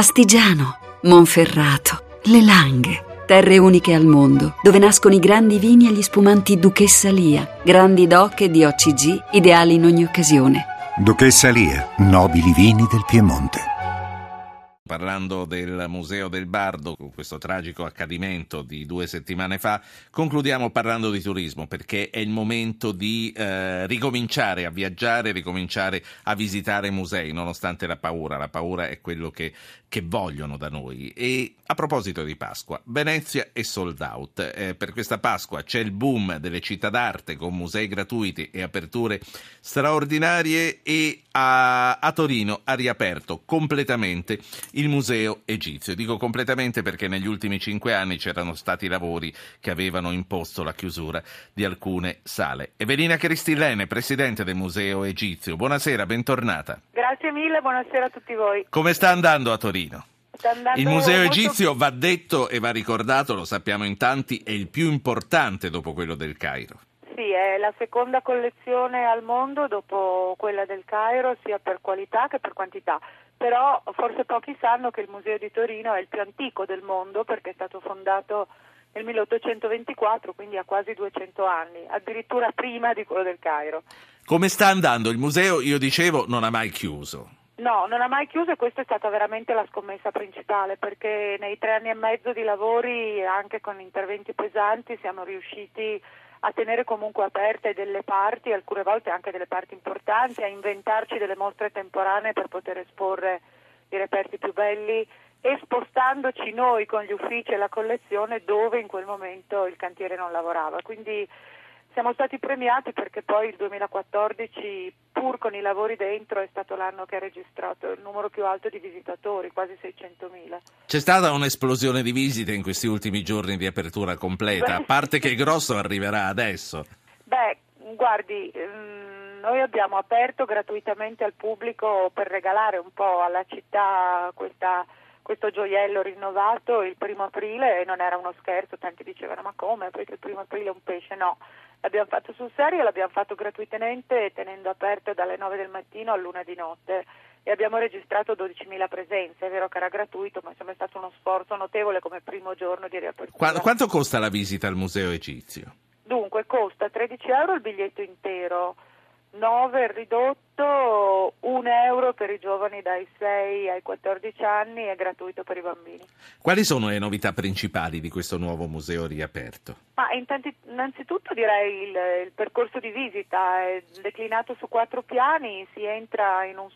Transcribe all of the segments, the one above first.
Astigiano, Monferrato, Le Langhe. Terre uniche al mondo, dove nascono i grandi vini e gli spumanti Duchessa Lia, grandi doc e di OCG, ideali in ogni occasione. Duchessa Lia, nobili vini del Piemonte parlando del Museo del Bardo, con questo tragico accadimento di due settimane fa, concludiamo parlando di turismo perché è il momento di eh, ricominciare a viaggiare, ricominciare a visitare musei, nonostante la paura. La paura è quello che, che vogliono da noi. E a proposito di Pasqua, Venezia è sold out. Eh, per questa Pasqua c'è il boom delle città d'arte con musei gratuiti e aperture straordinarie e a, a Torino ha riaperto completamente il museo egizio. Dico completamente perché negli ultimi cinque anni c'erano stati lavori che avevano imposto la chiusura di alcune sale. Evelina Cristillene, presidente del museo egizio, buonasera, bentornata. Grazie mille, buonasera a tutti voi. Come sta andando a Torino? Il museo egizio va detto e va ricordato, lo sappiamo in tanti, è il più importante dopo quello del Cairo. Sì, è la seconda collezione al mondo dopo quella del Cairo, sia per qualità che per quantità. Però forse pochi sanno che il Museo di Torino è il più antico del mondo perché è stato fondato nel 1824, quindi ha quasi 200 anni, addirittura prima di quello del Cairo. Come sta andando? Il museo, io dicevo, non ha mai chiuso. No, non ha mai chiuso e questa è stata veramente la scommessa principale perché nei tre anni e mezzo di lavori, anche con interventi pesanti, siamo riusciti a tenere comunque aperte delle parti, alcune volte anche delle parti importanti, a inventarci delle mostre temporanee per poter esporre i reperti più belli e spostandoci noi con gli uffici e la collezione dove in quel momento il cantiere non lavorava. Quindi siamo stati premiati perché poi il 2014, pur con i lavori dentro, è stato l'anno che ha registrato il numero più alto di visitatori, quasi 600.000. C'è stata un'esplosione di visite in questi ultimi giorni di apertura completa, a parte che il grosso arriverà adesso. Beh, guardi, mm, noi abbiamo aperto gratuitamente al pubblico per regalare un po' alla città questa questo gioiello rinnovato il primo aprile e non era uno scherzo, tanti dicevano ma come, perché il primo aprile è un pesce, no, l'abbiamo fatto sul serio, l'abbiamo fatto gratuitamente tenendo aperto dalle 9 del mattino all'una di notte e abbiamo registrato 12.000 presenze, è vero che era gratuito, ma insomma è stato uno sforzo notevole come primo giorno di riapertura. Qu- quanto costa la visita al museo egizio? Dunque costa 13 euro il biglietto intero, 9 il ridotto, 1 euro per i giovani dai 6 ai 14 anni e gratuito per i bambini. Quali sono le novità principali di questo nuovo museo riaperto? Ma intanti, innanzitutto direi il, il, percorso di visita è declinato su quattro piani, si entra in un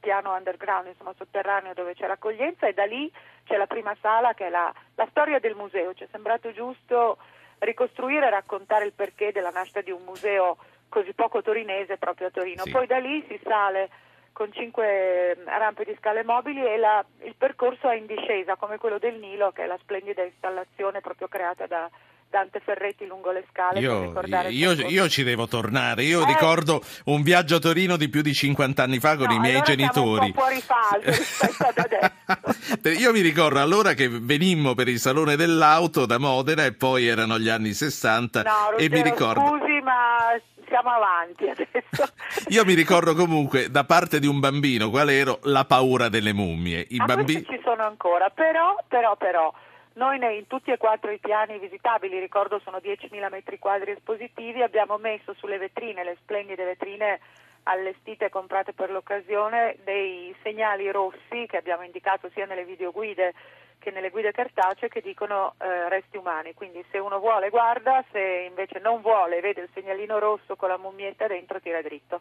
piano underground, insomma sotterraneo dove c'è l'accoglienza e da lì c'è la prima sala che è la, la storia del museo. Ci è sembrato giusto ricostruire e raccontare il perché della nascita di un museo così poco torinese proprio a Torino. Sì. Poi da lì si sale con cinque rampe di scale mobili e la, il percorso è in discesa come quello del Nilo che è la splendida installazione proprio creata da Dante Ferretti lungo le scale. Io, io, io ci devo tornare. Io eh, ricordo un viaggio a Torino di più di 50 anni fa con no, i miei allora genitori. un po' fuori falso rispetto ad adesso. io mi ricordo allora che venimmo per il salone dell'auto da Modena e poi erano gli anni 60 no, Ruggero, e mi ricordo. Scusi, ma siamo avanti adesso. Io mi ricordo comunque da parte di un bambino qual ero la paura delle mummie. I bambini ci sono ancora, però, però, però. Noi in tutti e quattro i piani visitabili, ricordo sono 10.000 metri quadri espositivi, abbiamo messo sulle vetrine, le splendide vetrine allestite e comprate per l'occasione, dei segnali rossi che abbiamo indicato sia nelle videoguide che nelle guide cartacee che dicono eh, resti umani, quindi se uno vuole guarda, se invece non vuole vede il segnalino rosso con la mummietta dentro tira dritto.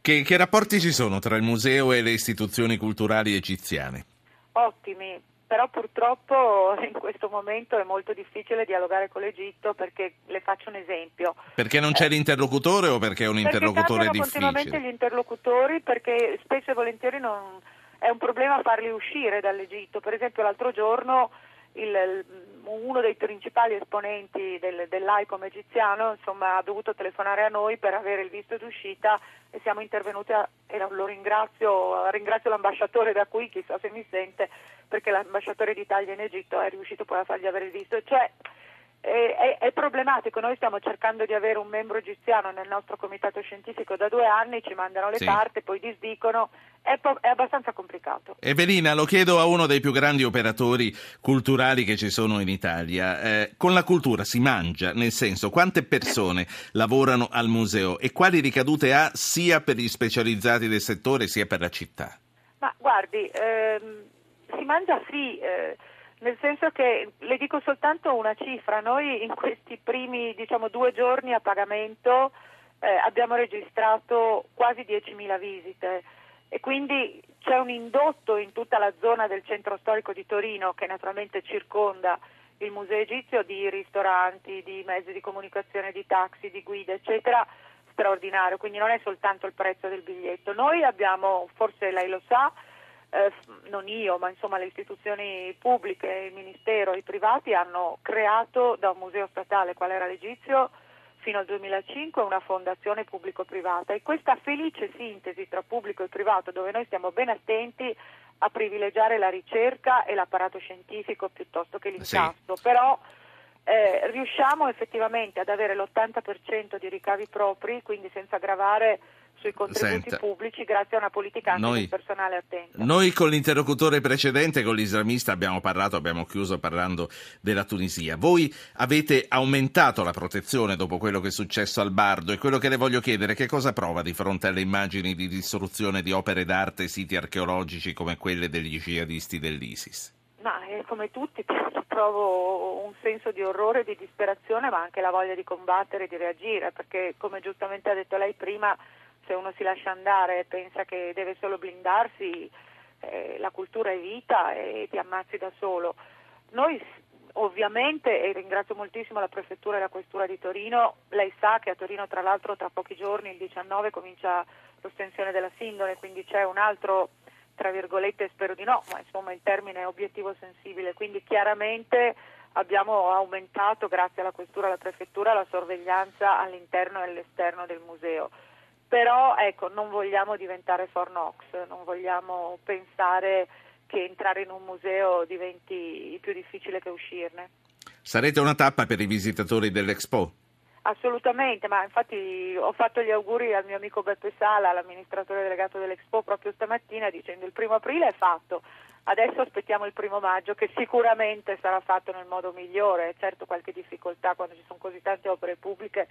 Che, che rapporti ci sono tra il museo e le istituzioni culturali egiziane? Ottimi, però purtroppo in questo momento è molto difficile dialogare con l'Egitto perché le faccio un esempio. Perché non c'è eh, l'interlocutore o perché è un interlocutore perché difficile? continuamente gli interlocutori perché spesso e volentieri non è un problema farli uscire dall'Egitto. Per esempio l'altro giorno il, uno dei principali esponenti del, dell'ICOM egiziano insomma, ha dovuto telefonare a noi per avere il visto d'uscita e siamo intervenuti a, e lo ringrazio, ringrazio l'ambasciatore da qui, chissà se mi sente, perché l'ambasciatore d'Italia in Egitto è riuscito poi a fargli avere il visto. Cioè, è, è, problematico, noi stiamo cercando di avere un membro egiziano nel nostro comitato scientifico da due anni, ci mandano le sì. carte, poi disdicono è, po- è, abbastanza complicato. Evelina, lo chiedo a uno dei più grandi operatori culturali che ci sono in Italia. Eh, con la cultura si mangia, nel senso quante persone lavorano al museo e quali ricadute ha sia per gli specializzati del settore sia per la città? Ma guardi, ehm, si mangia sì. Eh, nel senso che le dico soltanto una cifra, noi in questi primi diciamo, due giorni a pagamento eh, abbiamo registrato quasi 10.000 visite quindi c'è un indotto in tutta la zona del centro storico di Torino che naturalmente circonda il museo egizio di ristoranti, di mezzi di comunicazione, di taxi, di guide, eccetera, straordinario, quindi non è soltanto il prezzo del biglietto. Noi abbiamo, forse lei lo sa, eh, non io, ma insomma le istituzioni pubbliche, il Ministero, i privati hanno creato da un museo statale qual era l'Egizio fino al 2005 una fondazione pubblico-privata e questa felice sintesi tra pubblico e privato dove noi stiamo ben attenti a privilegiare la ricerca e l'apparato scientifico piuttosto che l'incasso, sì. però eh, riusciamo effettivamente ad avere l'80% di ricavi propri, quindi senza gravare sui contributi Senta, pubblici grazie a una politica anche noi, personale attento. Noi con l'interlocutore precedente, con l'islamista, abbiamo parlato, abbiamo chiuso parlando della Tunisia. Voi avete aumentato la protezione dopo quello che è successo al Bardo e quello che le voglio chiedere che cosa prova di fronte alle immagini di distruzione di opere d'arte e siti archeologici come quelle degli jihadisti dell'ISIS? Ma eh, come tutti provo un senso di orrore di disperazione, ma anche la voglia di combattere e di reagire, perché come giustamente ha detto lei prima, se uno si lascia andare e pensa che deve solo blindarsi, eh, la cultura è vita e ti ammazzi da solo. Noi ovviamente, e ringrazio moltissimo la Prefettura e la Questura di Torino, lei sa che a Torino tra l'altro tra pochi giorni, il 19, comincia l'ostensione della sindone, quindi c'è un altro, tra virgolette, spero di no, ma insomma il termine è obiettivo sensibile, quindi chiaramente abbiamo aumentato, grazie alla Questura e alla Prefettura, la sorveglianza all'interno e all'esterno del museo però ecco, non vogliamo diventare Fornox, non vogliamo pensare che entrare in un museo diventi più difficile che uscirne. Sarete una tappa per i visitatori dell'Expo? Assolutamente, ma infatti ho fatto gli auguri al mio amico Beppe Sala, l'amministratore delegato dell'Expo, proprio stamattina dicendo il primo aprile è fatto, adesso aspettiamo il primo maggio che sicuramente sarà fatto nel modo migliore, certo qualche difficoltà quando ci sono così tante opere pubbliche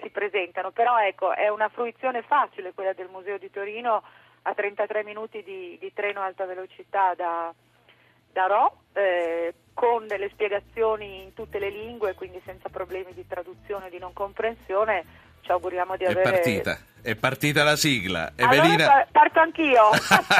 si presentano, però ecco è una fruizione facile quella del Museo di Torino a 33 minuti di, di treno alta velocità da, da Rho, eh, con delle spiegazioni in tutte le lingue, quindi senza problemi di traduzione o di non comprensione, ci auguriamo di avere... È partita. È partita la sigla. Evelina... Allora parto anch'io.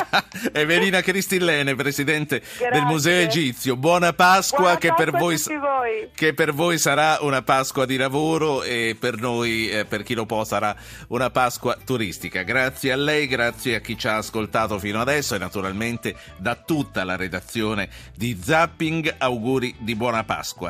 Evelina Cristillene, presidente Grazie. del Museo Egizio. Buona Pasqua, Buona che, Pasqua per voi, voi. che, per voi, sarà una Pasqua di lavoro e per noi, eh, per chi lo può, sarà una Pasqua turistica. Grazie a lei, grazie a chi ci ha ascoltato fino adesso e naturalmente da tutta la redazione di Zapping. Auguri di buona Pasqua.